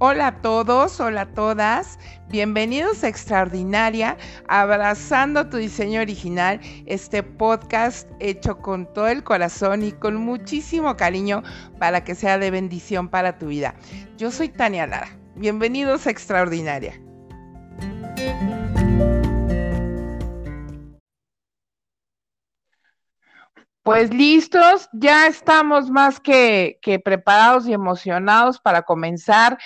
Hola a todos, hola a todas, bienvenidos a Extraordinaria, abrazando tu diseño original, este podcast hecho con todo el corazón y con muchísimo cariño para que sea de bendición para tu vida. Yo soy Tania Lara, bienvenidos a Extraordinaria. Pues listos, ya estamos más que, que, preparados y emocionados para comenzar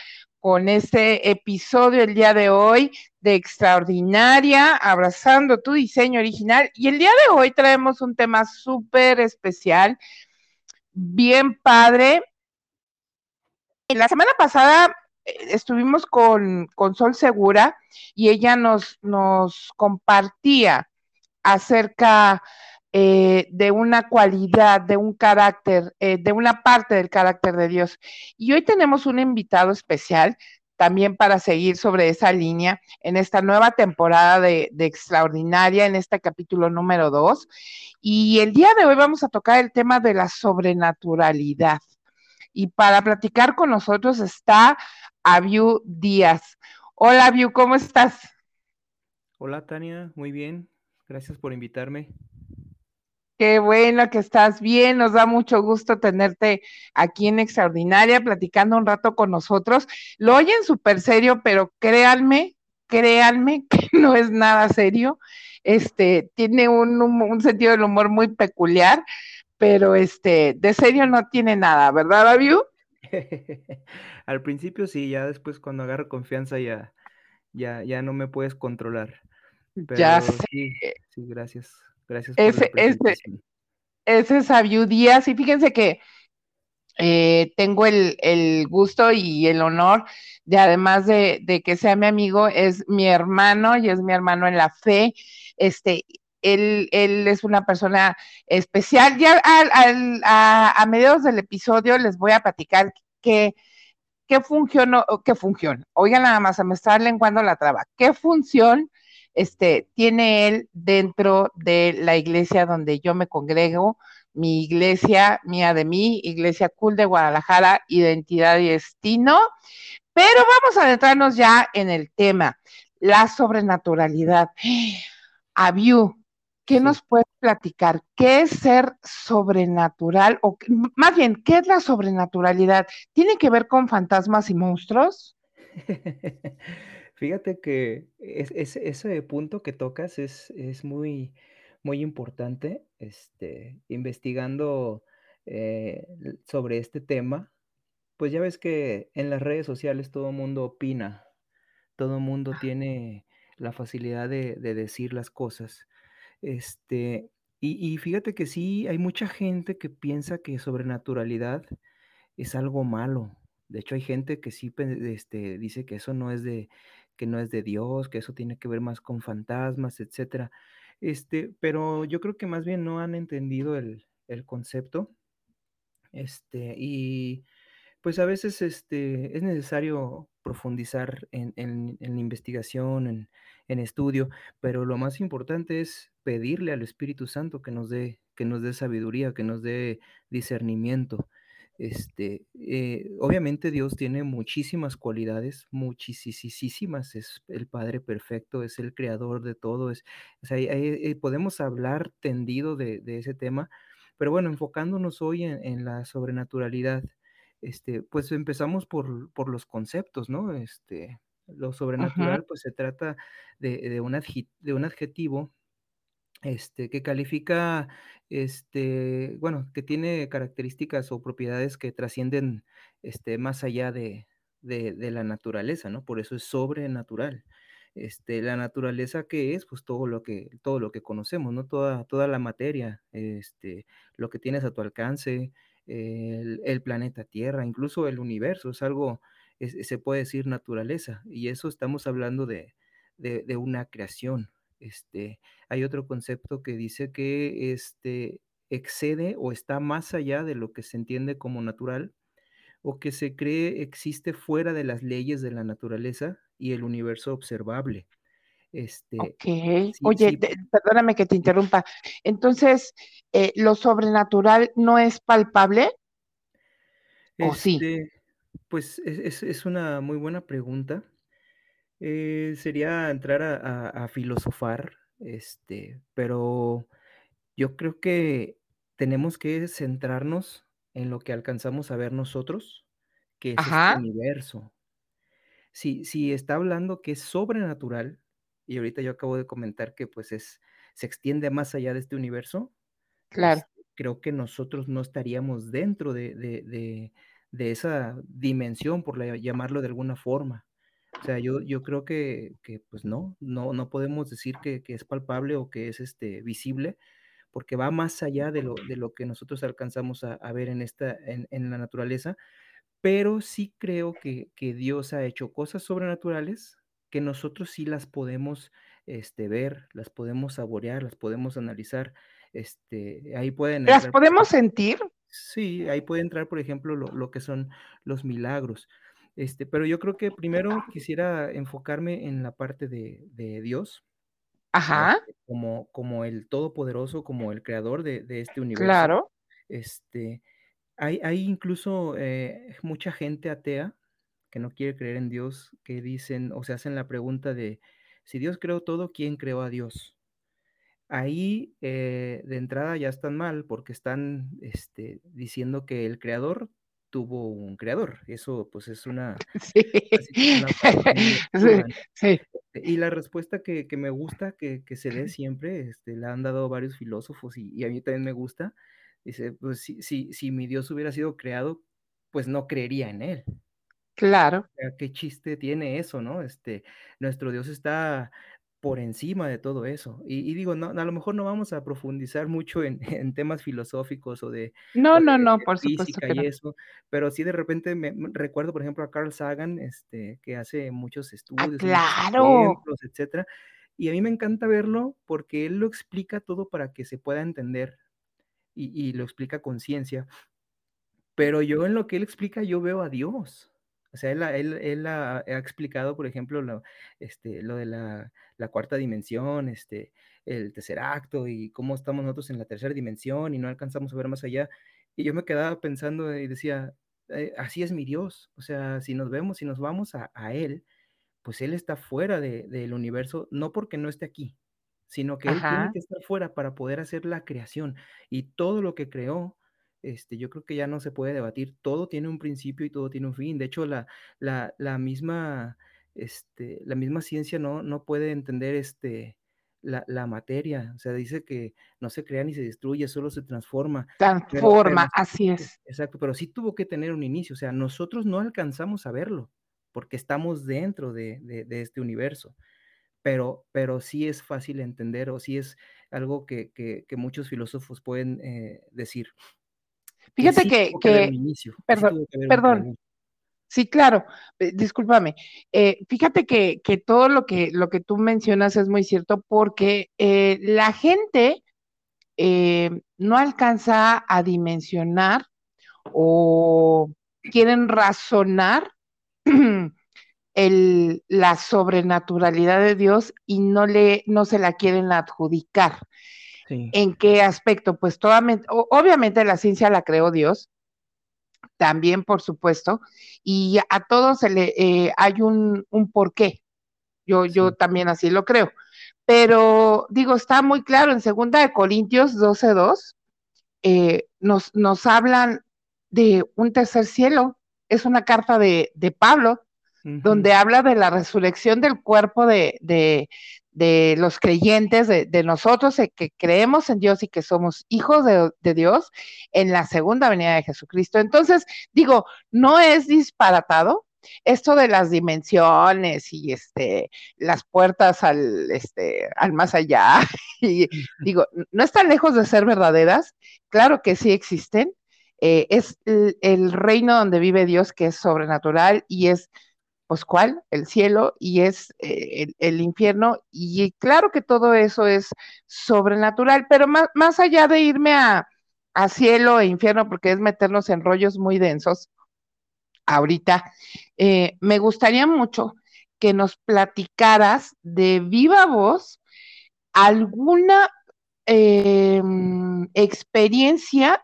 con este episodio el día de hoy de Extraordinaria, abrazando tu diseño original. Y el día de hoy traemos un tema súper especial, bien padre. La semana pasada eh, estuvimos con, con Sol Segura y ella nos, nos compartía acerca eh, de una cualidad, de un carácter, eh, de una parte del carácter de Dios. Y hoy tenemos un invitado especial también para seguir sobre esa línea en esta nueva temporada de, de Extraordinaria, en este capítulo número dos. Y el día de hoy vamos a tocar el tema de la sobrenaturalidad. Y para platicar con nosotros está Aviu Díaz. Hola Aviu, ¿cómo estás? Hola Tania, muy bien. Gracias por invitarme. Qué bueno que estás bien, nos da mucho gusto tenerte aquí en Extraordinaria, platicando un rato con nosotros. Lo oyen súper serio, pero créanme, créanme que no es nada serio. Este, tiene un, un, sentido del humor muy peculiar, pero este, de serio no tiene nada, ¿verdad, Aviu? Al principio sí, ya después cuando agarro confianza ya, ya, ya no me puedes controlar. ya sé. Sí, sí, gracias. Gracias por ese, la ese, ese es Abiu Díaz. Y fíjense que eh, tengo el, el, gusto y el honor de, además de, de, que sea mi amigo, es mi hermano y es mi hermano en la fe. Este, él, él es una persona especial. Ya al, al, a, a, mediados del episodio les voy a platicar qué, función, qué función. Oigan nada más, se me está lenguando la traba. ¿Qué función este, tiene él dentro de la iglesia donde yo me congrego, mi iglesia mía de mí, Iglesia Cool de Guadalajara, Identidad y Destino. Pero vamos a adentrarnos ya en el tema, la sobrenaturalidad. Abiu, ¿qué sí. nos puedes platicar? ¿Qué es ser sobrenatural? O más bien, ¿qué es la sobrenaturalidad? ¿Tiene que ver con fantasmas y monstruos? Fíjate que es, es, ese punto que tocas es, es muy, muy importante. Este, investigando eh, sobre este tema, pues ya ves que en las redes sociales todo el mundo opina, todo el mundo tiene la facilidad de, de decir las cosas. Este, y, y, fíjate que sí, hay mucha gente que piensa que sobrenaturalidad es algo malo. De hecho, hay gente que sí este, dice que eso no es de, que no es de Dios, que eso tiene que ver más con fantasmas, etcétera. Este, pero yo creo que más bien no han entendido el, el concepto. Este, y pues a veces este, es necesario profundizar en, en, investigación, en, en, estudio, pero lo más importante es pedirle al Espíritu Santo que nos dé, que nos dé sabiduría, que nos dé discernimiento. Este, eh, obviamente Dios tiene muchísimas cualidades, muchísimas, es el Padre perfecto, es el creador de todo, es, o sea, eh, podemos hablar tendido de, de, ese tema, pero bueno, enfocándonos hoy en, en la sobrenaturalidad, este, pues empezamos por, por, los conceptos, ¿no? Este, lo sobrenatural, Ajá. pues se trata de, de, un de un adjetivo este, que califica, este, bueno, que tiene características o propiedades que trascienden, este, más allá de, de, de, la naturaleza, ¿no? Por eso es sobrenatural. Este, la naturaleza que es, pues todo lo que, todo lo que conocemos, ¿no? Toda, toda la materia, este, lo que tienes a tu alcance, el, el planeta Tierra, incluso el universo, es algo, se puede decir naturaleza, y eso estamos hablando de, de, de una creación, este, hay otro concepto que dice que este, excede o está más allá de lo que se entiende como natural o que se cree existe fuera de las leyes de la naturaleza y el universo observable. Este, ok, sí, oye, sí. perdóname que te interrumpa. Entonces, eh, ¿lo sobrenatural no es palpable? Este, ¿O sí? Pues es, es, una muy buena pregunta. Eh, sería entrar a, a, a, filosofar, este, pero yo creo que tenemos que centrarnos en lo que alcanzamos a ver nosotros, que es este Ajá. universo. Si, si está hablando que es sobrenatural, y ahorita yo acabo de comentar que pues es, se extiende más allá de este universo, Claro. este, creo que nosotros no estaríamos dentro de, de, de, de esa dimensión, por la, llamarlo de alguna forma. O sea, yo, yo creo que, que, pues no, no, no podemos decir que, que, es palpable o que es este, visible, porque va más allá de lo, de lo que nosotros alcanzamos a, a ver en, esta, en, en, la naturaleza, pero sí creo que, que, Dios ha hecho cosas sobrenaturales que nosotros sí las podemos este, ver, las podemos saborear, las podemos analizar. Este, ahí pueden ¿Las entrar. podemos sentir? Sí, ahí puede entrar, por ejemplo, lo, lo que son los milagros. Este, pero yo creo que primero quisiera enfocarme en la parte de, de Dios, Ajá. este, como, como el todopoderoso, como el creador de, de este universo. Claro. Este, hay, hay incluso eh, mucha gente atea que no quiere creer en Dios, que dicen o se hacen la pregunta de, si Dios creó todo, ¿quién creó a Dios? Ahí, eh, de entrada ya están mal, porque están, este, diciendo que el creador tuvo un creador. Eso, pues, es una Sí. una Sí. Este, y la respuesta que que me gusta que que se dé siempre, este, la han dado varios filósofos y y a mí también me gusta, dice: "Pues, si si si mi Dios hubiera sido creado, pues, no creería en él". Claro. O sea, qué chiste tiene eso, ¿no? Este, nuestro Dios está por encima de todo eso. Y y digo, no, a lo mejor no vamos a profundizar mucho en en temas filosóficos o de No, o de no, no, de por supuesto física que y eso, pero sí de repente me me recuerdo, por ejemplo, a Carl Sagan, este, que hace muchos ¡Ah, estudios muchos claro! ejemplos, etcétera, y a mí me encanta verlo porque él lo explica todo para que se pueda entender y y lo explica con ciencia. Pero yo en lo que él explica, yo veo a Dios. O sea, él ha él él ha ha explicado, por ejemplo, lo, este, lo de la la cuarta dimensión, este, el tercer acto y cómo estamos nosotros en la tercera dimensión y no alcanzamos a ver más allá. Y yo me quedaba pensando y decía, eh, así es mi Dios. O sea, si nos vemos, si nos vamos a a Él, pues Él está fuera de del universo, no porque no esté aquí, sino que Él tiene Ajá. que estar fuera para poder hacer la creación. Y todo lo que creó, este, yo creo que ya no se puede debatir. Todo tiene un principio y todo tiene un fin. De hecho, la la la misma, este, la misma ciencia no no puede entender, este, la la materia. O sea, dice que no se crea ni se destruye, solo se transforma. Pero pero Transforma, sí así es. exacto, pero sí tuvo que tener un inicio. O sea, nosotros no alcanzamos a verlo, porque estamos dentro de de de este universo. Pero pero sí es fácil entender, o sí es algo que que que muchos filósofos pueden, eh, decir que Fíjate sí que inicio, perdón que perdón. Sí, claro, eh, discúlpame. Eh, fíjate que que todo lo que lo que tú mencionas es muy cierto, porque, eh, la gente, no alcanza a dimensionar o quieren razonar el la sobrenaturalidad de Dios y no le no se la quieren adjudicar. Sí. ¿En qué aspecto? Pues todamen o obviamente la ciencia la creó Dios. También, por supuesto, y a todo se le, eh, hay un un porqué. Yo yo también así lo creo. Pero digo, está muy claro en segunda de Corintios 12:2, eh, nos nos hablan de un tercer cielo. Es una carta de de Pablo, donde habla de la resurrección del cuerpo de de de los creyentes, de de nosotros, eh, que creemos en Dios y que somos hijos de de Dios en la segunda venida de Jesucristo. Entonces, digo, no es disparatado esto de las dimensiones y, este, las puertas al, este, al más allá. Y digo, no están lejos de ser verdaderas. Claro que sí existen. Eh, es el el reino donde vive Dios, que es sobrenatural y es, pues, ¿cuál? El cielo y es, eh, el infierno. Y claro que todo eso es sobrenatural, pero má más allá de irme a a cielo e infierno, porque es meternos en rollos muy densos ahorita, eh, me gustaría mucho que nos platicaras de viva voz alguna, em, experiencia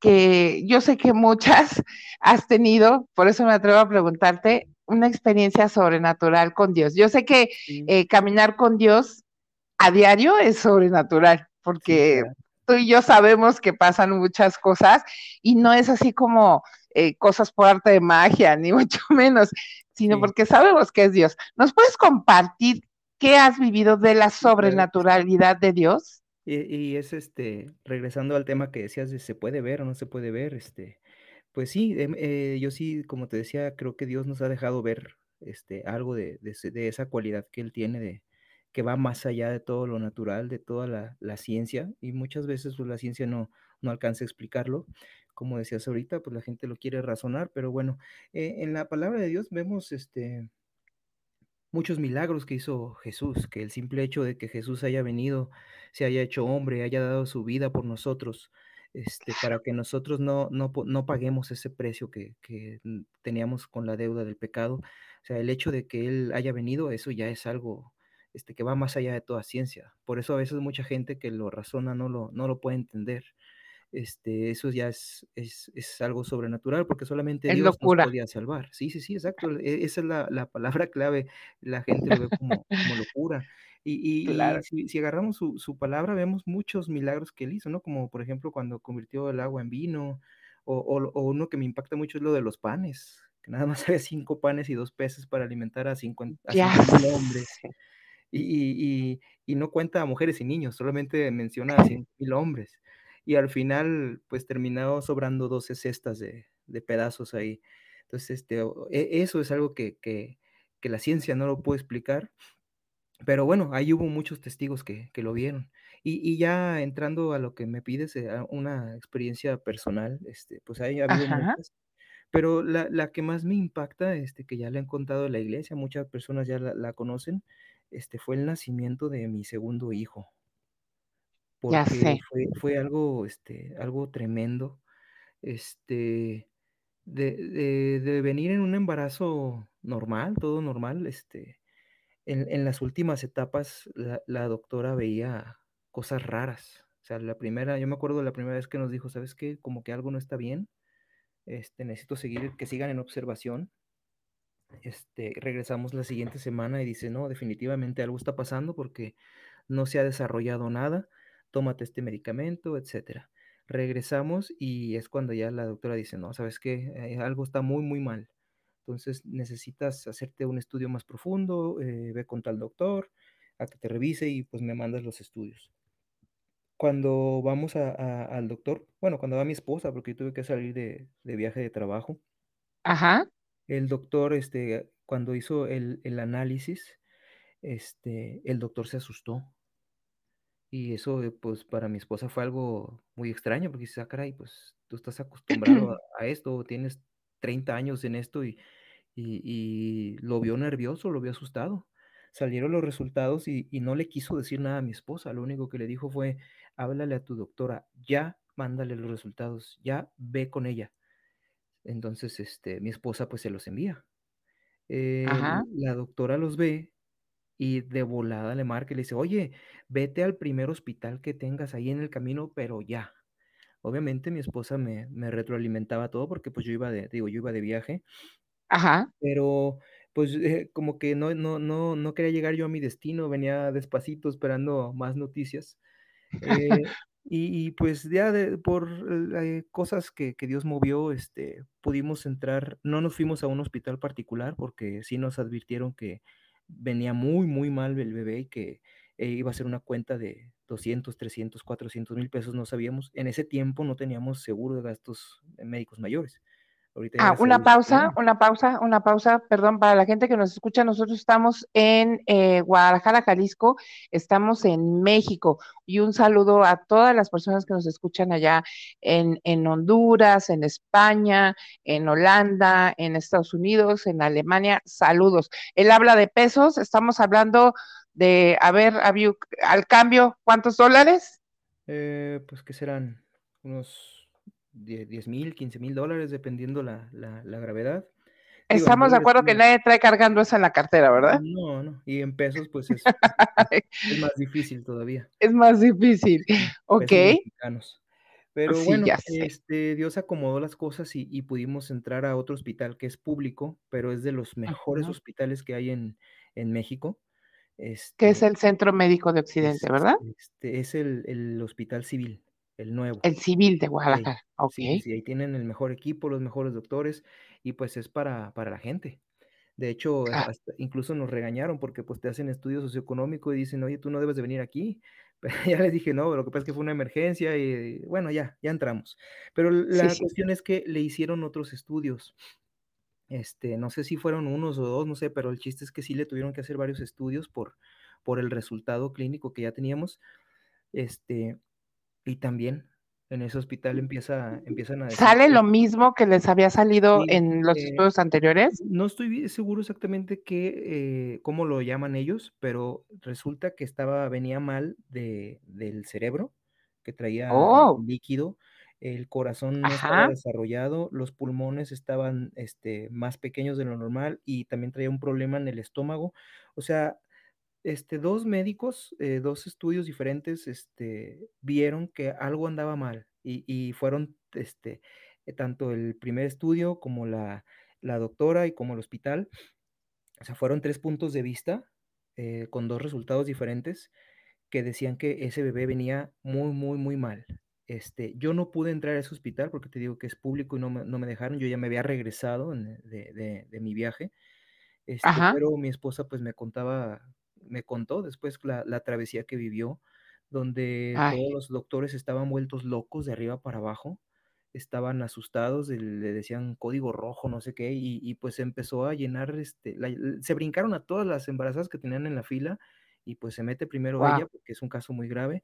que yo sé que muchas has tenido, por eso me atrevo a preguntarte, una experiencia sobrenatural con Dios. Yo sé que eh, caminar con Dios a diario es sobrenatural, porque tú y yo sabemos que pasan muchas cosas y no es así como eh, cosas por arte de magia, ni mucho menos, sino porque sabemos que es Dios. ¿Nos puedes compartir qué has vivido de la sobrenaturalidad de Dios? Y, es este, regresando al tema que decías de se puede ver o no se puede ver, este, pues sí, em, eh, yo sí, como te decía, creo que Dios nos ha dejado ver este, algo de, de, esa cualidad que Él tiene, de, que va más allá de todo lo natural, de toda la, la ciencia, y muchas veces pues, la ciencia no, no alcanza a explicarlo. Como decías ahorita, pues la gente lo quiere razonar, pero bueno, eh, en la palabra de Dios vemos este, muchos milagros que hizo Jesús, que el simple hecho de que Jesús haya venido, se haya hecho hombre, haya dado su vida por nosotros, este, para que nosotros no, no, no paguemos ese precio que, que, teníamos con la deuda del pecado. O sea, el hecho de que Él haya venido, eso ya es algo este, que va más allá de toda ciencia. Por eso a veces mucha gente que lo razona no lo, no lo puede entender este, eso ya es, es, es algo sobrenatural porque solamente Dios nos podía salvar. Sí, sí, sí, exacto. E, esa es la, la palabra clave. La gente lo ve como, como locura. Y, y, si, si, agarramos su, su, palabra, vemos muchos milagros que él hizo, ¿no? Como por ejemplo cuando convirtió el agua en vino, o, o, uno que me impacta mucho es lo de los panes, que nada más había cinco panes y dos peces para alimentar a cinco, a hombres. Y, y, y, no cuenta a mujeres y niños, solamente menciona a cinco mil hombres y al final pues terminó sobrando 12 cestas de, pedazos ahí. Entonces, este, e, eso es algo que, que, la ciencia no lo puede explicar, pero bueno, ahí hubo muchos testigos que, lo vieron. Y, ya entrando a lo que me pides, eh, una experiencia personal, este, pues ahí ha habido muchas, pero la, la, que más me impacta, este, que ya le han contado la iglesia, muchas personas ya la, la conocen, este, fue el nacimiento de mi segundo hijo. Porque fue, fue algo, este, algo tremendo, este, de, de, venir en un embarazo normal, todo normal, este, en, las últimas etapas la, doctora veía cosas raras. O sea, la primera, yo me acuerdo la primera vez que nos dijo, ¿sabes qué? Como que algo no está bien, este, necesito seguir, que sigan en observación. Este, regresamos la siguiente semana y dice, no, definitivamente algo está pasando porque no se ha desarrollado nada tómate este medicamento, etcétera. Regresamos y es cuando ya la doctora dice, no, sabes qué, eh, algo está muy, muy mal. Entonces necesitas hacerte un estudio más profundo, eh, ve con tal doctor, a que te revise y pues me mandas los estudios. Cuando vamos al doctor, bueno, cuando va mi esposa, porque yo tuve que salir de, viaje de trabajo. Ajá. El doctor, este, cuando hizo el, el análisis, este, el doctor se asustó y eso, eh, pues, para mi esposa fue algo muy extraño, porque dice: "Ah, caray, pues, tú estás acostumbrado a esto, tienes 30 años en esto", y y y lo vio nervioso, lo vio asustado. Salieron los resultados y y no le quiso decir nada a mi esposa, lo único que le dijo fue: "Háblale a tu doctora, ya mándale los resultados, ya ve con ella". Entonces, este, mi esposa, pues, se los envía. Eh, la doctora los ve y de volada le marca y le dice, oye, vete al primer hospital que tengas ahí en el camino, pero ya. Obviamente mi esposa me, me retroalimentaba todo porque pues yo iba de, digo, yo iba de viaje. Ajá. Pero pues eh, como que no, no, no, no quería llegar yo a mi destino, venía despacito esperando más noticias. Eh, y, pues ya de, por eh, cosas que, que, Dios movió, este, pudimos entrar, no nos fuimos a un hospital particular porque sí nos advirtieron que venía muy, muy mal el bebé y que eh, iba a ser una cuenta de 200, 300, 400 mil pesos, no sabíamos. En ese tiempo no teníamos seguro de gastos médicos mayores. ah, una pausa, una pausa, una pausa, perdón, para la gente que nos escucha, nosotros estamos en eh, Guadalajara, Jalisco, estamos en México y un saludo a todas las personas que nos escuchan allá en, en Honduras, en España, en Holanda, en Estados Unidos, en Alemania, saludos. Él habla de pesos, estamos hablando de, a ver, al cambio, ¿cuántos dólares? Eh, pues que serán unos 10 mil, 15 mil dólares, dependiendo la, la, la gravedad. Estamos de acuerdo que nadie trae cargando eso en la cartera, ¿verdad? No, no. Y en pesos, pues es, es más difícil todavía. Es más difícil. Ok. Pero Sí, bueno, este, Dios acomodó las cosas y y pudimos entrar a otro hospital que es público, pero es de los mejores hospitales que hay en en México. Que es Este el Centro Médico de es, Occidente, ¿verdad? este, es el el hospital civil, el nuevo. El Civil de Guadalajara, sí, okey. sí, ahí tienen el mejor equipo, los mejores doctores y, pues, es para para la gente. De hecho, hasta incluso nos regañaron porque, pues, te hacen estudio socioeconómico y dicen: "Oye, tú no debes de venir aquí". Pero ya les dije: "No, lo que pasa es que fue una emergencia y bueno, ya, ya entramos". Pero la sí. cuestión es que le hicieron otros estudios. Este, no sé si fueron unos o 2, no sé, pero el chiste es que sí le tuvieron que hacer varios estudios por por el resultado clínico que ya teníamos. Este, y también en ese hospital empieza empiezan a decir ¿Sale lo mismo que les había salido Sí, en los eh, estudios anteriores? no estoy seguro exactamente qué, eh, cómo lo llaman ellos, pero resulta que estaba venía mal de del cerebro, que traía Oh. líquido, el corazón no estaba desarrollado, los pulmones estaban, este, más pequeños de lo normal y también traía un problema en el estómago. O sea, este, 2 médicos, eh, 2 estudios diferentes, este, vieron que algo andaba mal y y fueron, este, tanto el primer estudio como la la doctora y como el hospital. O sea, fueron 3 puntos de vista, eh, con 2 resultados diferentes que decían que ese bebé venía muy, muy, muy mal. Este, yo no pude entrar a ese hospital porque te digo que es público y no me no me dejaron, yo ya me había regresado en de de de mi viaje. Este, pero mi esposa, pues, me contaba me contó después la la travesía que vivió, donde Ay. todos los doctores estaban vueltos locos de arriba para abajo, estaban asustados, le decían código rojo, no sé qué, y y pues empezó a llenar, este, la se brincaron a todas las embarazadas que tenían en la fila y, pues, se mete primero Guau. ella, porque es un caso muy grave.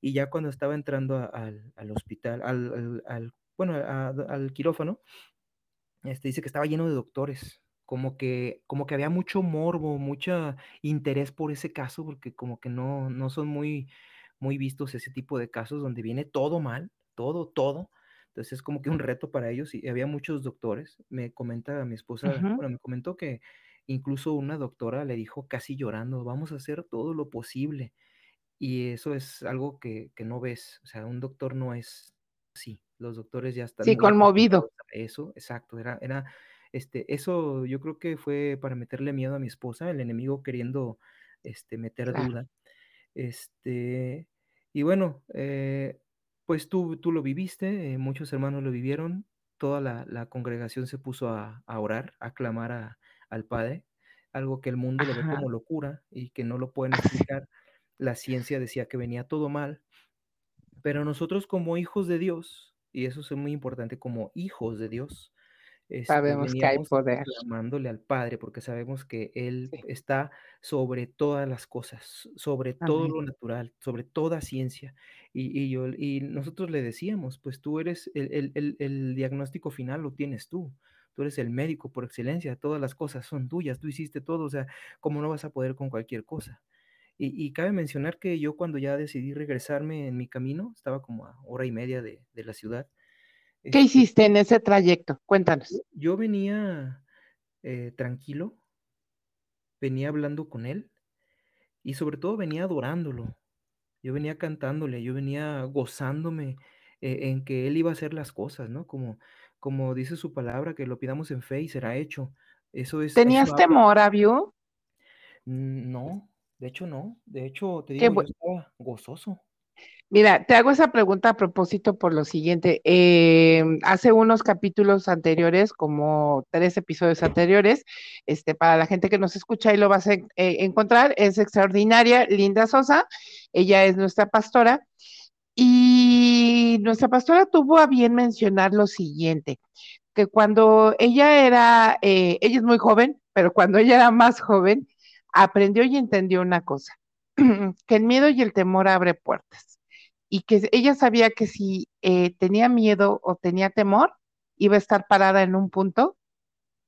Y ya cuando estaba entrando a al al hospital, al al al bueno, a al quirófano este, dice que estaba lleno de doctores, como que como que había mucho morbo, mucha interés por ese caso, porque como que no no son muy muy vistos ese tipo de casos donde viene todo mal, todo, todo. Entonces, es como que un reto para ellos y había muchos doctores. Me comenta mi esposa, bueno, me comentó que incluso una doctora le dijo casi llorando: "Vamos a hacer todo lo posible". Y eso es algo que que no ves, o sea, un doctor no es así, los doctores ya están Sí, conmovido. eso, exacto, era era, este, eso yo creo que fue para meterle miedo a mi esposa, el enemigo queriendo, este, meter Claro. duda. Este, y bueno, eh, pues tú tú lo viviste, eh, muchos hermanos lo vivieron, toda la la congregación se puso a a orar, a clamar a al Padre, algo que el mundo lo ve como locura y que no lo pueden explicar. La ciencia decía que venía todo mal. Pero nosotros como hijos de Dios, y eso es muy importante, como hijos de Dios, este, Sabemos que hay poder. clamándole al Padre, porque sabemos que Él Sí. está sobre todas las cosas, sobre todo lo natural, sobre toda ciencia. Y y yo y nosotros le decíamos: "Pues tú eres el el el el diagnóstico final lo tienes tú, tú eres el médico por excelencia, todas las cosas son tuyas, tú hiciste todo, o sea, ¿cómo no vas a poder con cualquier cosa?". Y y cabe mencionar que yo cuando ya decidí regresarme en mi camino, estaba como a hora y media de de la ciudad, ¿Qué este hiciste en ese trayecto? Cuéntanos. yo venía, eh, tranquilo venía hablando con Él y sobre todo venía adorándolo. Yo venía cantándole, yo venía gozándome, eh, en que Él iba a hacer las cosas, ¿no? Como como dice su palabra, que lo pidamos en fe y será hecho. Eso es ¿Tenías temor, Abiú? Mm, no, de hecho no, de hecho, te digo, yo bue estaba gozoso. Mira, te hago esa pregunta a propósito por lo siguiente, em, hace unos capítulos anteriores, como 3 episodios anteriores, este, para la gente que nos escucha, ahí lo vas a eh, encontrar, es extraordinaria, Linda Sosa, ella es nuestra pastora, y nuestra pastora tuvo a bien mencionar lo siguiente, que cuando ella era, eh, ella es muy joven, pero cuando ella era más joven, aprendió y entendió una cosa, que el miedo y el temor abre puertas, y que ella sabía que si, eh, tenía miedo o tenía temor, iba a estar parada en un punto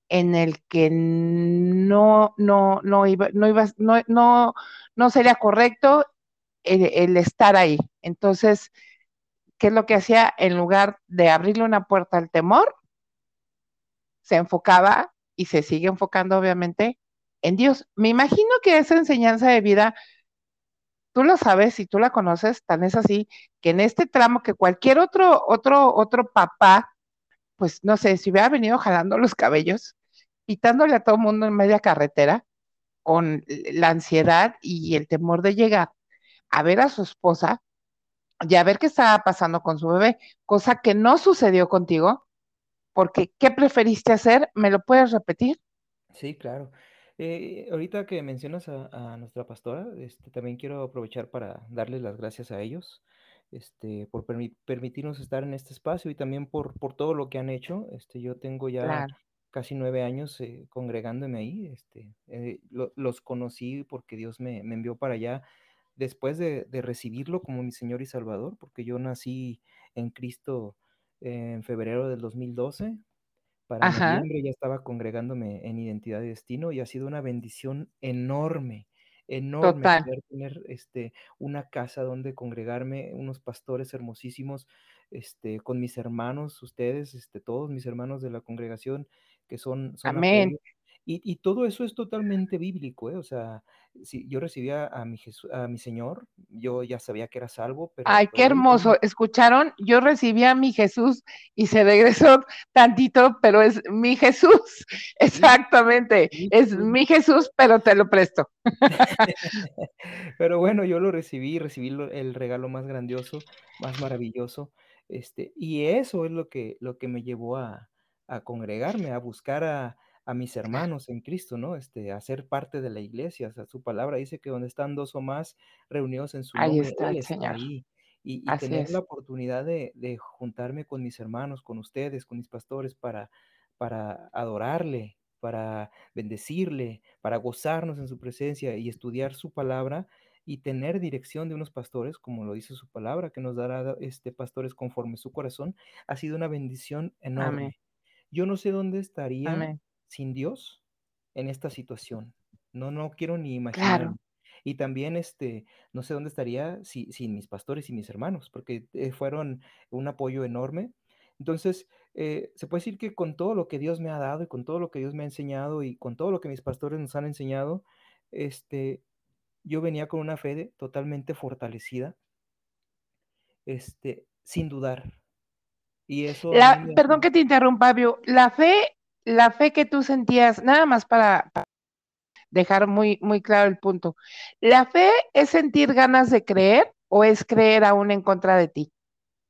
en el que no no no iba no ibas no no no sería correcto el el estar ahí. Entonces, ¿qué es lo que hacía? En lugar de abrirle una puerta al temor se enfocaba y se sigue enfocando, obviamente, en Dios. Me imagino que esa enseñanza de vida tú lo sabes y tú la conoces, tan es así que en este tramo que cualquier otro, otro, otro papá, pues no sé, si hubiera venido jalando los cabellos, pitándole a todo el mundo en media carretera, con la ansiedad y el temor de llegar a ver a su esposa y a ver qué estaba pasando con su bebé, cosa que no sucedió contigo, porque ¿qué preferiste hacer? ¿Me lo puedes repetir? Sí, claro. Eh, ahorita que mencionas a, nuestra pastora, este, también quiero aprovechar para darles las gracias a ellos este, por permitirnos estar en este espacio y también por, por todo lo que han hecho. Este, yo tengo ya casi nueve años eh, congregándome ahí. Este, eh, los conocí porque Dios me, envió para allá después de, recibirlo como mi Señor y Salvador, porque yo nací en Cristo en febrero del 2012, para noviembre ya estaba congregándome en Identidad y Destino y ha sido una bendición enorme, enorme poder tener este, una casa donde congregarme, unos pastores hermosísimos, este, con mis hermanos, ustedes, este, todos mis hermanos de la congregación que son, son Amén. Y, todo eso es totalmente bíblico, ¿eh? O sea, si yo recibía a mi, a mi Señor, yo ya sabía que era salvo, pero... Ay, qué hermoso. ¿Escucharon? Yo recibí a mi Jesús y se regresó tantito, pero es mi Jesús. Exactamente. Es mi Jesús, pero te lo presto. pero bueno, yo lo recibí, recibí el regalo más grandioso, más maravilloso. Este, y eso es lo que, lo que me llevó a, a congregarme, a buscar a a mis hermanos en Cristo, ¿no? Este, a ser parte de la iglesia. O sea, su palabra dice que donde están dos o más reunidos en su ahí nombre, está el Señor. ahí. Y, tener la oportunidad de, juntarme con mis hermanos, con ustedes, con mis pastores, para, para adorarle, para bendecirle, para gozarnos en su presencia y estudiar su palabra y tener dirección de unos pastores, como lo dice su palabra, que nos dará este pastores conforme su corazón, ha sido una bendición enorme. Yo no sé dónde estaría sin Dios en esta situación. No, no quiero ni imaginar. Y también, este, no sé dónde estaría si, sin mis pastores y mis hermanos, porque eh, fueron un apoyo enorme. Entonces, eh, se puede decir que con todo lo que Dios me ha dado y con todo lo que Dios me ha enseñado y con todo lo que mis pastores nos han enseñado, este, yo venía con una fe totalmente fortalecida, este, sin dudar. Y eso. perdón que te interrumpa, Bio. La fe la fe que tú sentías, nada más para, dejar muy, muy claro el punto, ¿la fe es sentir ganas de creer o es creer aún en contra de ti?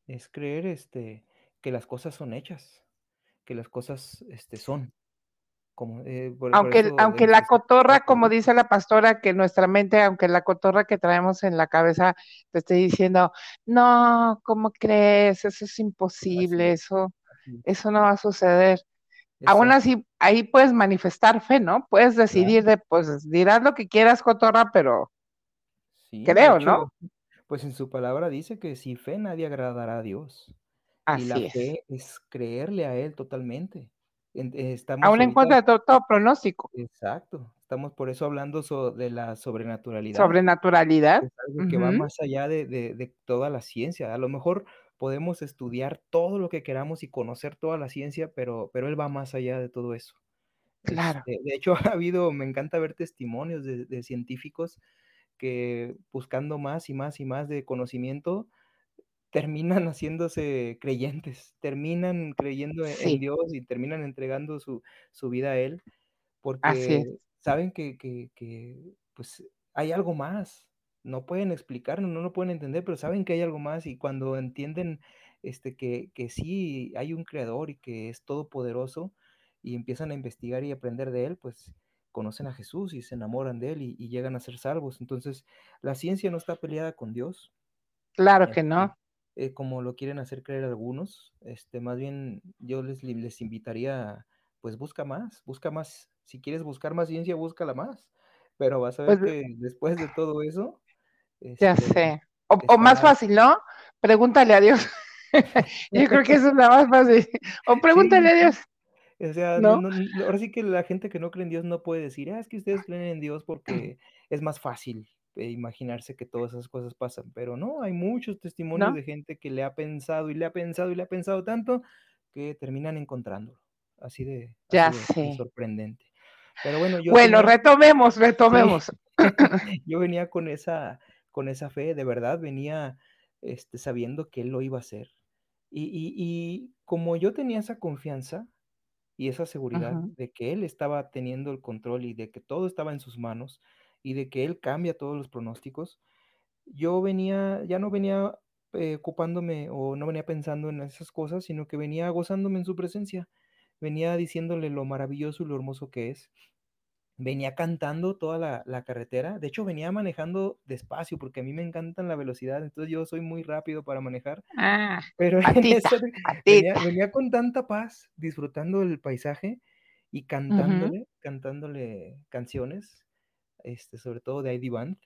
Es creer este, que las cosas son hechas, que las cosas este, son. Como, eh, aunque aunque la cotorra, como dice la pastora, que nuestra mente, aunque la cotorra que traemos en la cabeza te esté diciendo, no, ¿cómo crees? Eso es imposible, eso, eso no va a suceder. Aún así, ahí puedes manifestar fe, ¿no? Puedes decidir de, pues dirás lo que quieras, cotorra, pero creo, ¿no? Pues en su palabra dice que sin fe nadie agradará a Dios. Así y la fe es creerle a Él totalmente. Estamos Aún en contra de todo, pronóstico. Exacto. Estamos por eso hablando de la sobrenaturalidad. Sobrenaturalidad. que va más allá de, de, toda la ciencia. A lo mejor podemos estudiar todo lo que queramos y conocer toda la ciencia, pero, pero él va más allá de todo eso. Claro. Este, de hecho, ha habido, me encanta ver testimonios de, científicos que buscando más y más y más de conocimiento, terminan haciéndose creyentes, terminan creyendo e, en, Dios y terminan entregando su, vida a Él, porque saben que, que, pues hay algo más, no pueden explicarlo, no lo pueden entender, pero saben que hay algo más y cuando entienden este, que, que sí hay un creador y que es todopoderoso y empiezan a investigar y aprender de él, pues conocen a Jesús y se enamoran de él y, llegan a ser salvos. Entonces, la ciencia no está peleada con Dios. Claro que este, no. Eh, como lo quieren hacer creer algunos, este, más bien yo les, les invitaría, pues busca más, busca más. Si quieres buscar más ciencia, búscala más. Pero vas a ver pues, que después de todo eso, ya este, sé. O, más fácil, ¿no? Pregúntale a Dios. Yo creo que eso es la más fácil. O pregúntale a Dios. O sea, ahora sí que la gente que no cree en Dios no puede decir, ah, es que ustedes creen en Dios porque es más fácil eh, imaginarse que todas esas cosas pasan. Pero no, hay muchos testimonios de gente que le ha pensado y le ha pensado y le ha pensado tanto que terminan encontrándolo. Así de, ya sorprendente. Pero bueno, yo. Bueno, retomemos, retomemos. yo venía con esa con esa fe, de verdad venía, este, sabiendo que él lo iba a hacer. Y y y como yo tenía esa confianza y esa seguridad de que él estaba teniendo el control y de que todo estaba en sus manos y de que él cambia todos los pronósticos, yo venía ya no venía, eh, ocupándome o no venía pensando en esas cosas, sino que venía gozándome en su presencia, venía diciéndole lo maravilloso y lo hermoso que es. Venía cantando toda la la carretera, de hecho, venía manejando despacio, porque a mí me encantan la velocidad, entonces yo soy muy rápido para manejar, Ah, pero patita, de venía venía con tanta paz, disfrutando el paisaje y cantándole cantándole canciones, este, sobre todo de ID Band,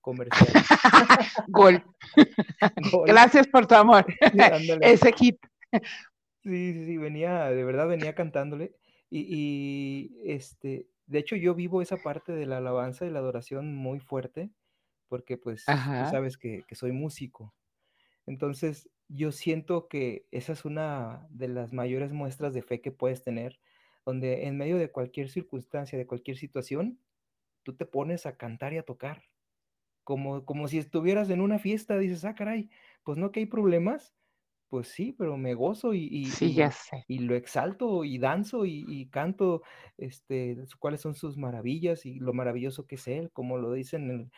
comerciales. Gol. Gol. Gracias por tu amor. Ese hit. Sí, sí, sí, venía, de verdad venía cantándole y y, este, de hecho, yo vivo esa parte de la alabanza y la adoración muy fuerte, porque, pues, tú Ajá. sabes que que soy músico. Entonces, yo siento que esa es una de las mayores muestras de fe que puedes tener, donde en medio de cualquier circunstancia, de cualquier situación, tú te pones a cantar y a tocar, como como si estuvieras en una fiesta, dices: "Ah, caray, pues, ¿no que hay problemas?". Pues sí, pero me gozo y y Sí, ya sé. y lo exalto y danzo y canto, este, cuáles son sus maravillas y lo maravilloso que es él, como lo dicen en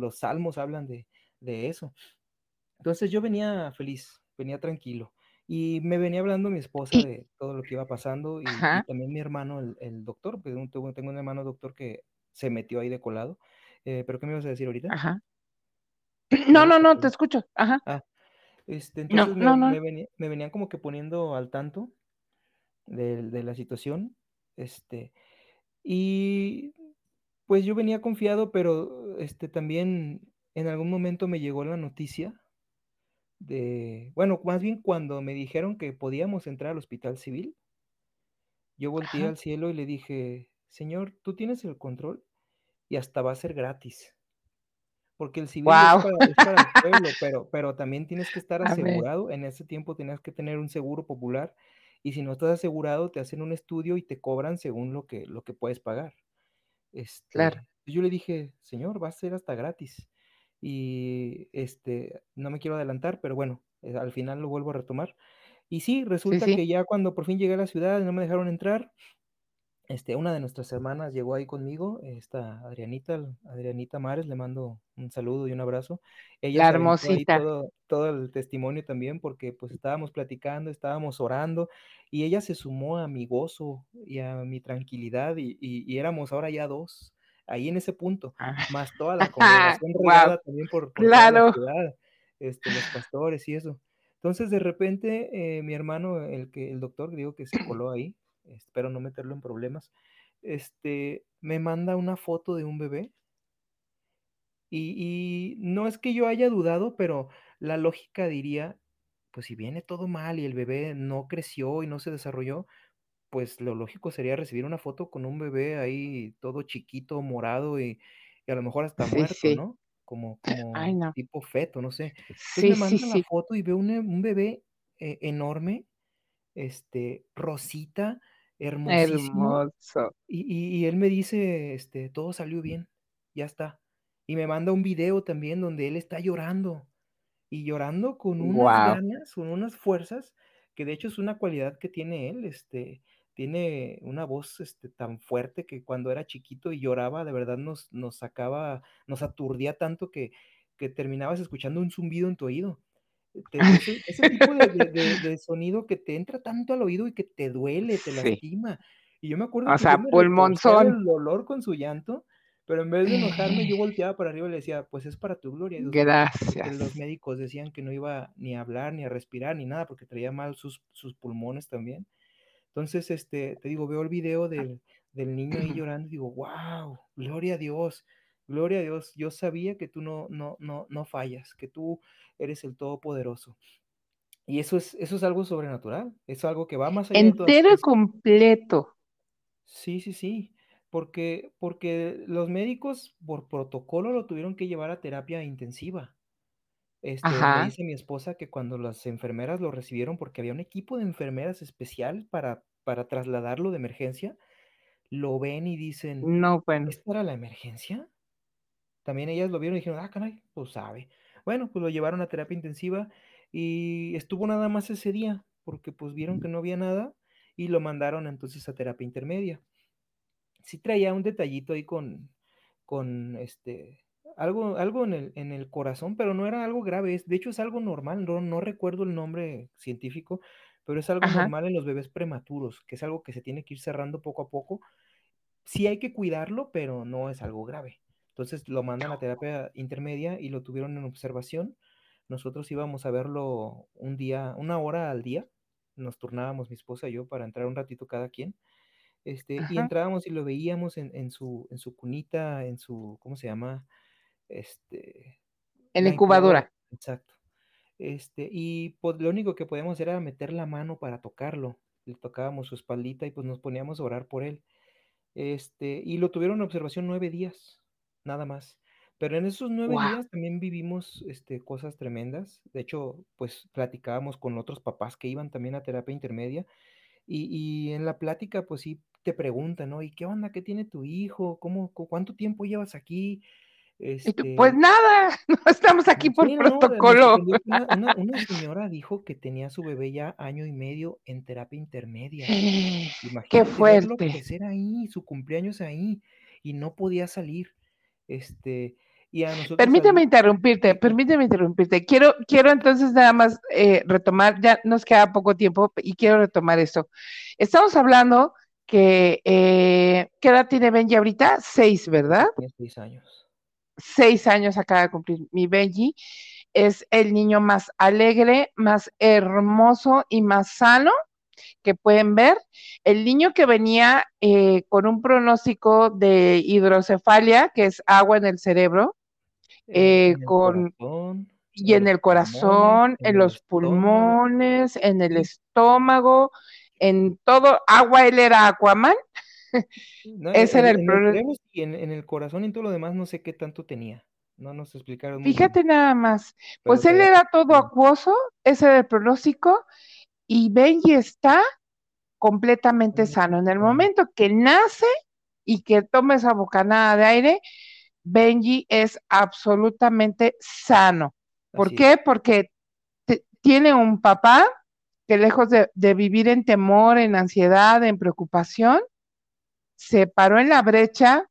los salmos hablan de de eso. Entonces, yo venía feliz, venía tranquilo, y me venía hablando mi esposa de todo lo que iba pasando y también mi hermano, el el doctor, pues, tengo tengo un hermano doctor que se metió ahí de colado, eh, ¿pero qué me ibas a decir ahorita? Ajá. No, no, no, te escucho. Ajá. ah, este, No, entonces me no, me no. venía me venían como que poniendo al tanto de la situación, este, y pues, yo venía confiado, pero, este, también en algún momento me llegó la noticia de bueno, más bien cuando me dijeron que podíamos entrar al hospital civil yo volteé Ajá. al cielo y le dije: "Señor, tú tienes el control y hasta va a ser gratis". Porque el civil es para es para el pueblo, pero pero también tienes que estar asegurado, en ese tiempo tenías que tener un seguro popular, y si no estás asegurado, te hacen un estudio y te cobran según lo que lo que puedes pagar. Claro. Este, yo le dije: "Señor, va a ser hasta gratis". Y, este, no me quiero adelantar, pero bueno, eh, al final lo vuelvo a retomar. Y sí, resulta sí. que ya cuando por fin llegué a la ciudad no me dejaron entrar, este, una de nuestras hermanas llegó ahí conmigo, esta Adrianita Adrianita Mares, le mando un saludo y un abrazo. Ella La hermosita. todo todo el testimonio también, porque, pues, estábamos platicando, estábamos orando, y ella se sumó a mi gozo y a mi tranquilidad, y y y éramos ahora ya 2 ahí en ese punto, más toda la congregación regada también por por toda la Claro. ciudad, este, los pastores y eso. Entonces, de repente, eh, mi hermano, el que el doctor, digo, que se coló ahí, espero no meterlo en problemas, este, me manda una foto de un bebé y y no es que yo haya dudado, pero la lógica diría, pues, si viene todo mal y el bebé no creció y no se desarrolló, pues, lo lógico sería recibir una foto con un bebé ahí todo chiquito, morado y y a lo mejor hasta Sí, muerto, sí. ¿no? Como Ay, como no. tipo feto, no sé. Entonces, Sí, me manda la foto y veo un un bebé, e enorme, este, rosita, hermosísimo, Hermoso. y y y él me dice, este: "Todo salió bien, ya está". Y me manda un video también donde él está llorando, y llorando con unas ganas, con unas fuerzas, que de hecho es una cualidad que tiene él, este, tiene una voz, este, tan fuerte que cuando era chiquito y lloraba, de verdad nos nos sacaba nos aturdía tanto que que terminabas escuchando un zumbido en tu oído. Ese ese tipo de de de de sonido que te entra tanto al oído y que te duele, te Sí. lastima. Y yo me acuerdo O que sea, pulmonzón. del dolor con su llanto, pero en vez de enojarme, yo volteaba para arriba y le decía: "Pues es para tu gloria, Dios", porque porque los Gracias. médicos decían que no iba ni a hablar, ni a respirar, ni nada, porque traía mal sus sus pulmones también. Entonces, este, te digo, veo el video del del niño ahí llorando y digo: "Guau, gloria a Dios, gloria a Dios, yo sabía que tú no no no no fallas, que tú eres el todopoderoso". Y eso es eso es algo sobrenatural, es algo que va más allá de Entero ciencia. completo. Sí, sí, sí, porque porque los médicos por protocolo lo tuvieron que llevar a terapia intensiva. Este, me dice mi esposa que cuando las enfermeras lo recibieron, porque había un equipo de enfermeras especial para para trasladarlo de emergencia, lo ven y dicen: No, bueno. "¿Es para la emergencia?". También ellas lo vieron y dijeron, ah, caray, pues sabe. Bueno, pues lo llevaron a terapia intensiva y estuvo nada más ese día, porque pues vieron que no había nada y lo mandaron entonces a terapia intermedia. Sí traía un detallito ahí con, con este, algo, algo en, el, en el corazón, pero no era algo grave, de hecho es algo normal, no, no recuerdo el nombre científico, pero es algo normal en los bebés prematuros, que es algo que se tiene que ir cerrando poco a poco. Sí hay que cuidarlo, pero no es algo grave. Entonces lo mandan a terapia intermedia y lo tuvieron en observación. Nosotros íbamos a verlo un día, una hora al día. Nos turnábamos mi esposa y yo para entrar un ratito cada quien. Este, y entrábamos y lo veíamos en, su, en su cunita, en su, ¿cómo se llama? Este, en la incubadora. Exacto. Este, y pues, lo único que podíamos hacer era meter la mano para tocarlo. Le tocábamos su espaldita y pues nos poníamos a orar por él. Este, y lo tuvieron en observación nueve días nada más. Pero en esos nueve días también vivimos este, cosas tremendas. De hecho, pues platicábamos con otros papás que iban también a terapia intermedia. Y, en la plática, pues sí te preguntan, ¿no? ¿Y qué onda? ¿Qué tiene tu hijo? ¿Cómo, ¿Cuánto tiempo llevas aquí? Este pues nada, no estamos aquí por protocolo. una, señora dijo que tenía su bebé ya año y medio en terapia intermedia. Imagínate Qué fuerte. ahí, su cumpleaños ahí, y no podía salir. Este, y a nosotros permíteme interrumpirte, permíteme interrumpirte. Quiero, quiero entonces nada más eh, retomar, ya nos queda poco tiempo y quiero retomar esto. Estamos hablando que, eh, ¿qué edad tiene Benji ahorita? Seis, ¿verdad? seis años. Seis años acaba de cumplir mi Benji. Es el niño más alegre, más hermoso y más sano que pueden ver. El niño que venía eh, con un pronóstico de hidrocefalia, que es agua en el cerebro, eh, con, y en el corazón, en, los pulmones, en el estómago, en todo, agua, él era Aquaman. Ese era el problema. Y en, el corazón y en todo lo demás no sé qué tanto tenía. No nos explicaron. Fíjate nada más. Pues él era todo acuoso, ese era el pronóstico, y Benji está completamente sano. En el momento que nace y que toma esa bocanada de aire, Benji es absolutamente sano. ¿Por qué? Porque tiene un papá que lejos de, de, vivir en temor, en ansiedad, en preocupación, se paró en la brecha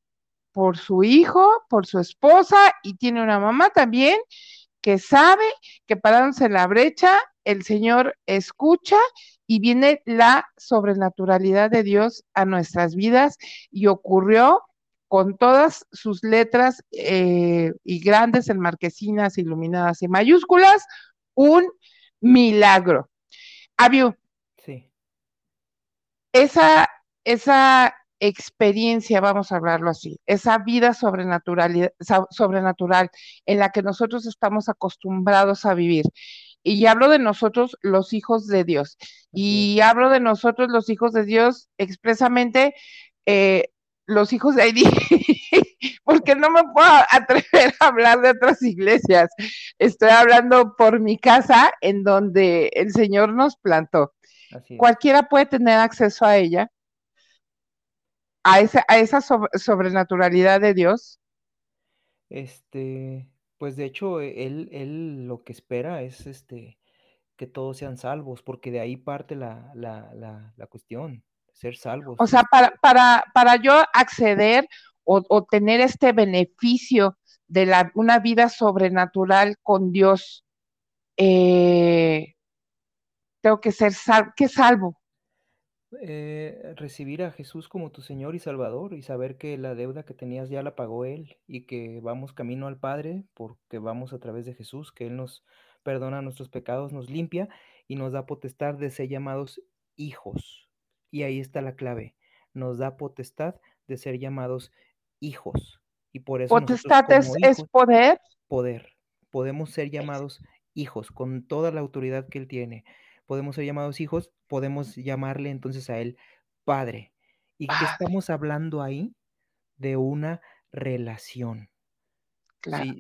por su hijo, por su esposa y tiene una mamá también que sabe que parándose en la brecha el Señor escucha y viene la sobrenaturalidad de Dios a nuestras vidas y ocurrió con todas sus letras eh, y grandes en marquesinas iluminadas y mayúsculas, un milagro. Abiu. Sí. Esa, esa experiencia, vamos a hablarlo así, esa vida sobrenatural, sobrenatural en la que nosotros estamos acostumbrados a vivir, y hablo de nosotros los hijos de Dios. Y hablo de nosotros los hijos de Dios expresamente eh, los hijos de Heidi, porque no me puedo atrever a hablar de otras iglesias. Estoy hablando por mi casa en donde el Señor nos plantó. Cualquiera puede tener acceso a ella, a esa, a esa sobrenaturalidad de Dios. Este, pues de hecho, e, él, él lo que espera es este que todos sean salvos, porque de ahí parte la, la, la, cuestión, ser salvos. O sea, para, para, para yo acceder o, tener este beneficio de la, una vida sobrenatural con Dios, eh, tengo que ser salvo. ¿Qué salvo? Eh, recibir a Jesús como tu Señor y Salvador y saber que la deuda que tenías ya la pagó Él y que vamos camino al Padre porque vamos a través de Jesús, que Él nos perdona nuestros pecados, nos limpia y nos da potestad de ser llamados hijos. Y ahí está la clave, nos da potestad de ser llamados hijos. Y por eso... Potestad es, es poder. Poder. Podemos ser llamados hijos con toda la autoridad que Él tiene podemos ser llamados hijos, podemos llamarle entonces a él padre. ¿Y estamos hablando ahí? De una relación.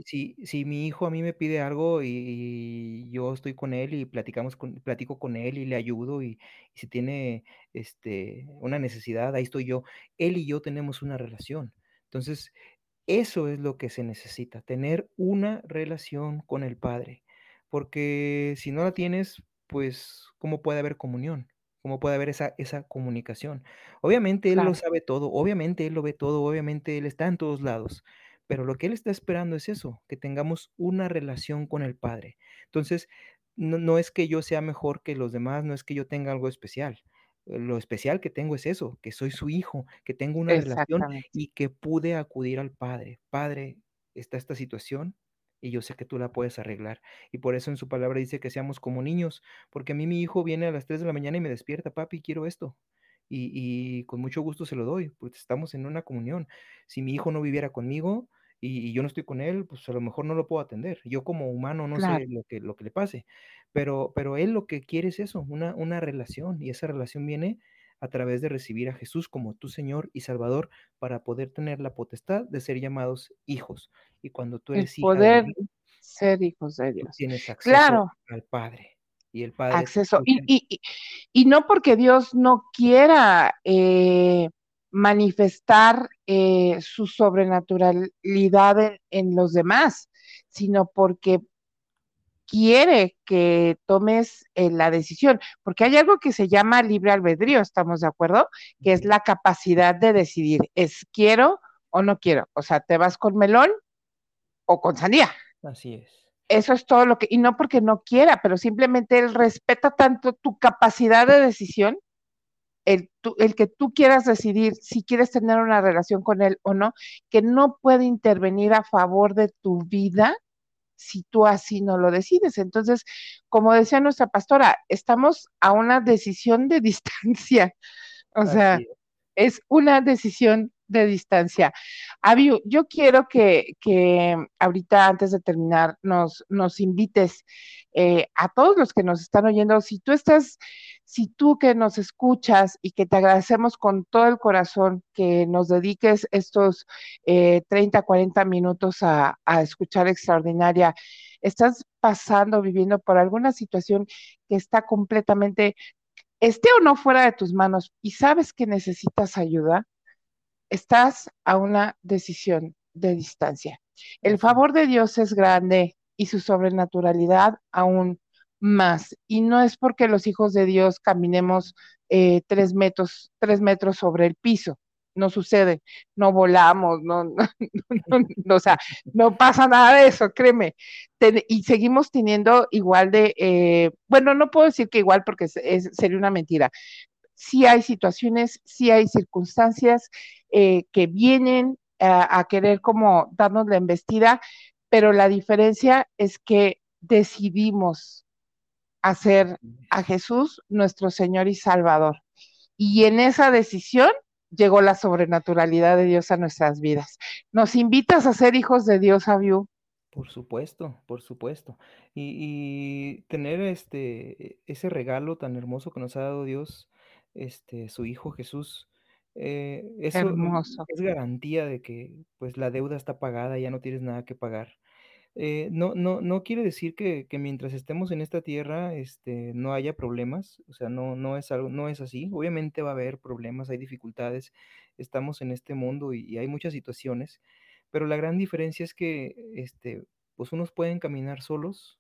Si, si, mi hijo a mí me pide algo y, yo estoy con él y platicamos con, platico con él y le ayudo y, y, si tiene este, una necesidad, ahí estoy yo. Él y yo tenemos una relación. Entonces, Eso es lo que se necesita, tener una relación con el Padre, porque si no la tienes, pues, ¿cómo puede haber comunión? ¿Cómo puede haber esa esa comunicación? Obviamente, Él lo sabe todo, obviamente, Él lo ve todo, obviamente, Él está en todos lados, pero lo que Él está esperando es eso, que tengamos una relación con el Padre. Entonces, no no es que yo sea mejor que los demás, no es que yo tenga algo especial. Lo especial que tengo es eso, que soy su hijo, que tengo una relación y que pude acudir al Padre. Padre, está esta situación y yo sé que tú la puedes arreglar. Y por eso en su palabra dice que seamos como niños, porque a mí mi hijo viene a las 3 de la mañana y me despierta, papi, quiero esto. Y, y con mucho gusto se lo doy, porque estamos en una comunión. Si mi hijo no viviera conmigo y, y yo no estoy con él, pues a lo mejor no lo puedo atender. Yo como humano no Claro. sé lo que, lo que le pase, pero, pero él lo que quiere es eso, una, una relación. Y esa relación viene a través de recibir a Jesús como tu Señor y Salvador para poder tener la potestad de ser llamados hijos. Y cuando tú El eres de poder Él, ser hijos de tú Dios. tienes acceso Claro, al Padre y el Padre acceso. Y, y, y, y no porque Dios no quiera eh, manifestar eh, su sobrenaturalidad en, en los demás, sino porque quiere que tomes eh, la decisión, porque hay algo que se llama libre albedrío, ¿estamos de acuerdo? Que es la capacidad de decidir, es quiero o no quiero, o sea, te vas con melón o con sandía. Así es, Eso es todo lo que, y no porque no quiera, pero simplemente él respeta tanto tu capacidad de decisión, el, tu, el que tú quieras decidir si quieres tener una relación con él o no, que no puede intervenir a favor de tu vida si tú así no lo decides. Entonces, como decía nuestra pastora, estamos a una decisión de distancia, o sea, es una decisión de distancia. Abiu, yo quiero que, que ahorita, antes de terminar, nos, nos invites eh, a todos los que nos están oyendo, si tú estás, si tú que nos escuchas y que te agradecemos con todo el corazón que nos dediques estos eh, 30, 40 minutos a, a escuchar extraordinaria, estás pasando, viviendo por alguna situación que está completamente, esté o no fuera de tus manos y sabes que necesitas ayuda, estás a una decisión de distancia. El favor de Dios es grande y su sobrenaturalidad aún más. Y no es porque los hijos de Dios caminemos eh, tres, metros, tres metros sobre el piso. No sucede, no volamos, no, no, no, no, o sea, no pasa nada de eso, créeme. Ten, y seguimos teniendo igual de, eh, bueno, no puedo decir que igual porque es, es, sería una mentira, sí hay situaciones, sí hay circunstancias eh, que vienen a, querer como darnos la embestida, pero la diferencia es que decidimos hacer a Jesús nuestro Señor y Salvador. Y en esa decisión llegó la sobrenaturalidad de Dios a nuestras vidas. ¿Nos invitas a ser hijos de Dios, Abiu? Por supuesto, por supuesto. Y, y tener este, ese regalo tan hermoso que nos ha dado Dios, este, su Hijo Jesús, eh, eso Hermoso. es garantía de que pues la deuda está pagada, ya no tienes nada que pagar. Eh, no, no, no quiere decir que, que mientras estemos en esta tierra, este, no haya problemas, o sea, no, no es algo, no es así. Obviamente va a haber problemas, hay dificultades, estamos en este mundo y, y hay muchas situaciones, pero la gran diferencia es que, este, pues unos pueden caminar solos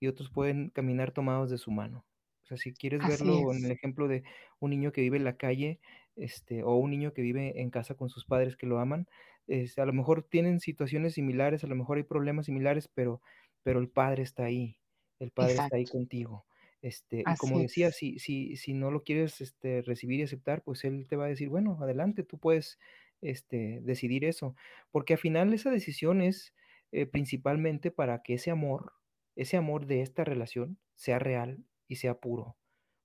y otros pueden caminar tomados de su mano. O sea, si quieres Así verlo en el es, ejemplo de un niño que vive en la calle, este, o un niño que vive en casa con sus padres que lo aman, este, a lo mejor tienen situaciones similares, a lo mejor hay problemas similares, pero, pero el padre está ahí, el padre está ahí contigo. Este, y como decía, es, si, si, si no lo quieres este, recibir y aceptar, pues él te va a decir, bueno, adelante, tú puedes este, decidir eso, porque al final esa decisión es eh, principalmente para que ese amor, ese amor de esta relación sea real y sea puro,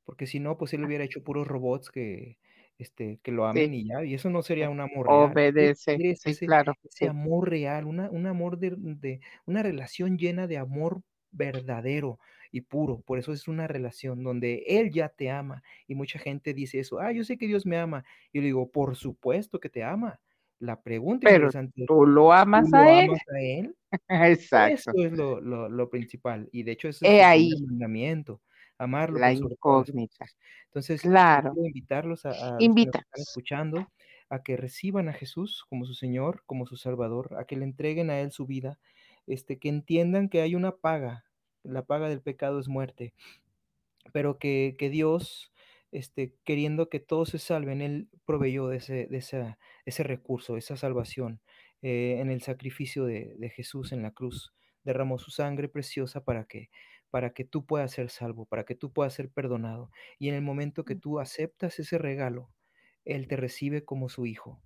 porque si no, pues él hubiera hecho puros robots que, este, que lo amen sí, y ya, y eso no sería un amor real. Obedece, sí, ese, claro, ese sí, amor real, una, un amor de, de, una relación llena de amor verdadero y puro. Por eso es una relación donde Él ya te ama. Y mucha gente dice eso, ah, yo sé que Dios me ama. Y yo le digo, por supuesto que te ama. La pregunta pero interesante es, tú lo ¿tú amas lo a él, amas a Él? Eso exacto. es lo lo lo principal, y de hecho es primer ahí mandamiento, amarlo la incógnita. Entonces, claro. quiero invitarlos a están escuchando, a que reciban a Jesús como su Señor, como su Salvador, a que le entreguen a Él su vida, este, que entiendan que hay una paga, la paga del pecado es muerte, pero que, que Dios, este, queriendo que todos se salven, Él proveyó de ese, de esa, ese recurso, esa salvación eh, en el sacrificio de, de Jesús en la cruz. Derramó su sangre preciosa para que para que tú puedas ser salvo, para que tú puedas ser perdonado. Y en el momento que tú aceptas ese regalo, Él te recibe como su hijo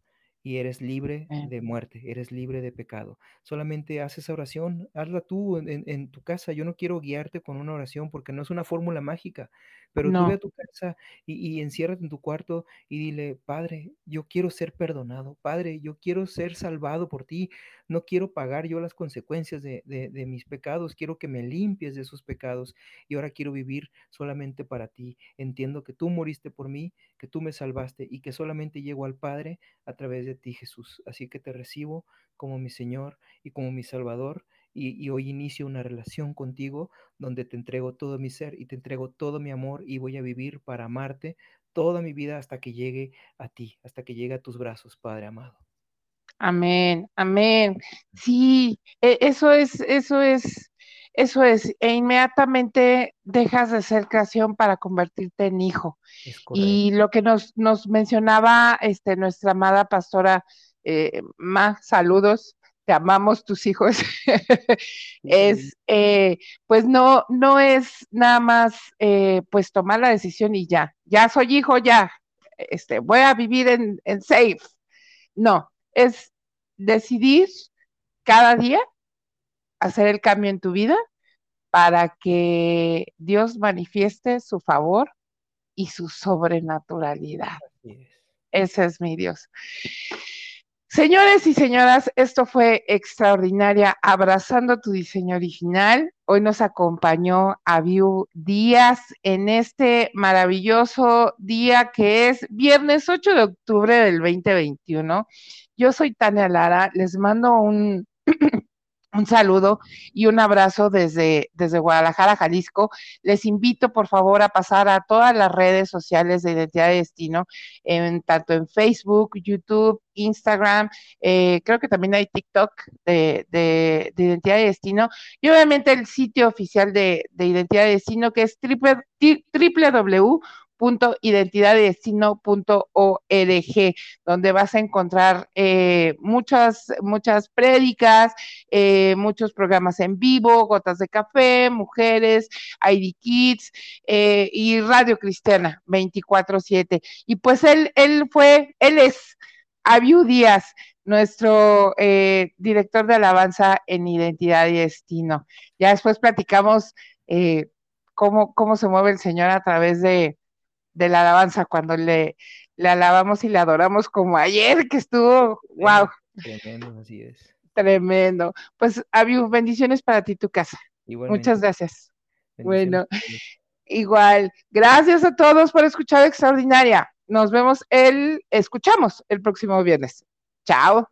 y eres libre de muerte, eres libre de pecado. Solamente haz esa oración, hazla tú en, en, tu casa. Yo no quiero guiarte con una oración porque no es una fórmula mágica, pero tú ve a tu casa y, y enciérrate en tu cuarto y dile, Padre, yo quiero ser perdonado, Padre, yo quiero ser salvado por ti, no quiero pagar yo las consecuencias de, de, de mis pecados, quiero que me limpies de esos pecados y ahora quiero vivir solamente para ti. Entiendo que tú moriste por mí, que tú me salvaste y que solamente llego al Padre a través de ti, Jesús. Así que te recibo como mi Señor y como mi Salvador y, hoy inicio una relación contigo donde te entrego todo mi ser y te entrego todo mi amor y voy a vivir para amarte toda mi vida hasta que llegue a ti, hasta que llegue a tus brazos, Padre amado. Amén, amén. Sí, e, eso es, eso es, eso es, e inmediatamente dejas de ser creación para convertirte en hijo. Y lo que nos, nos mencionaba este, nuestra amada pastora, eh, más saludos, te amamos tus hijos, es, eh, pues no, no es nada más, eh, pues tomar la decisión y ya, ya soy hijo, ya, este, voy a vivir en, en safe. No, es decidir cada día hacer el cambio en tu vida para que Dios manifieste su favor y su sobrenaturalidad. Ese es mi Dios. Señores y señoras, esto fue extraordinaria, abrazando tu diseño original. Hoy nos acompañó Aviu Díaz en este maravilloso día que es viernes 8 de octubre del 2021. Yo soy Tania Lara, les mando un un saludo y un abrazo desde, desde Guadalajara, Jalisco. Les invito, por favor, a pasar a todas las redes sociales de Identidad de Destino, en, tanto en Facebook, YouTube, Instagram, eh, creo que también hay TikTok de, de, Identidad de Destino, y obviamente el sitio oficial de, de Identidad de Destino, que es triple, www identidadedestino.org, donde vas a encontrar eh, muchas, muchas prédicas, eh, muchos programas en vivo, Gotas de Café, Mujeres, ID Kids eh, y Radio Cristiana 24-7. Y pues él, él fue, él es Abiu Díaz, nuestro director de alabanza en Identidad y Destino. Ya después platicamos cómo, cómo se mueve el Señor a través de, de la alabanza, cuando le, le alabamos y le adoramos como ayer, que estuvo, wow. Tremendo, así es. Tremendo. Pues, Abiu, bendiciones para ti tu casa. Muchas gracias. Bueno, igual. Gracias a todos por escuchar Extraordinaria. Nos vemos el, escuchamos el próximo viernes. Chao.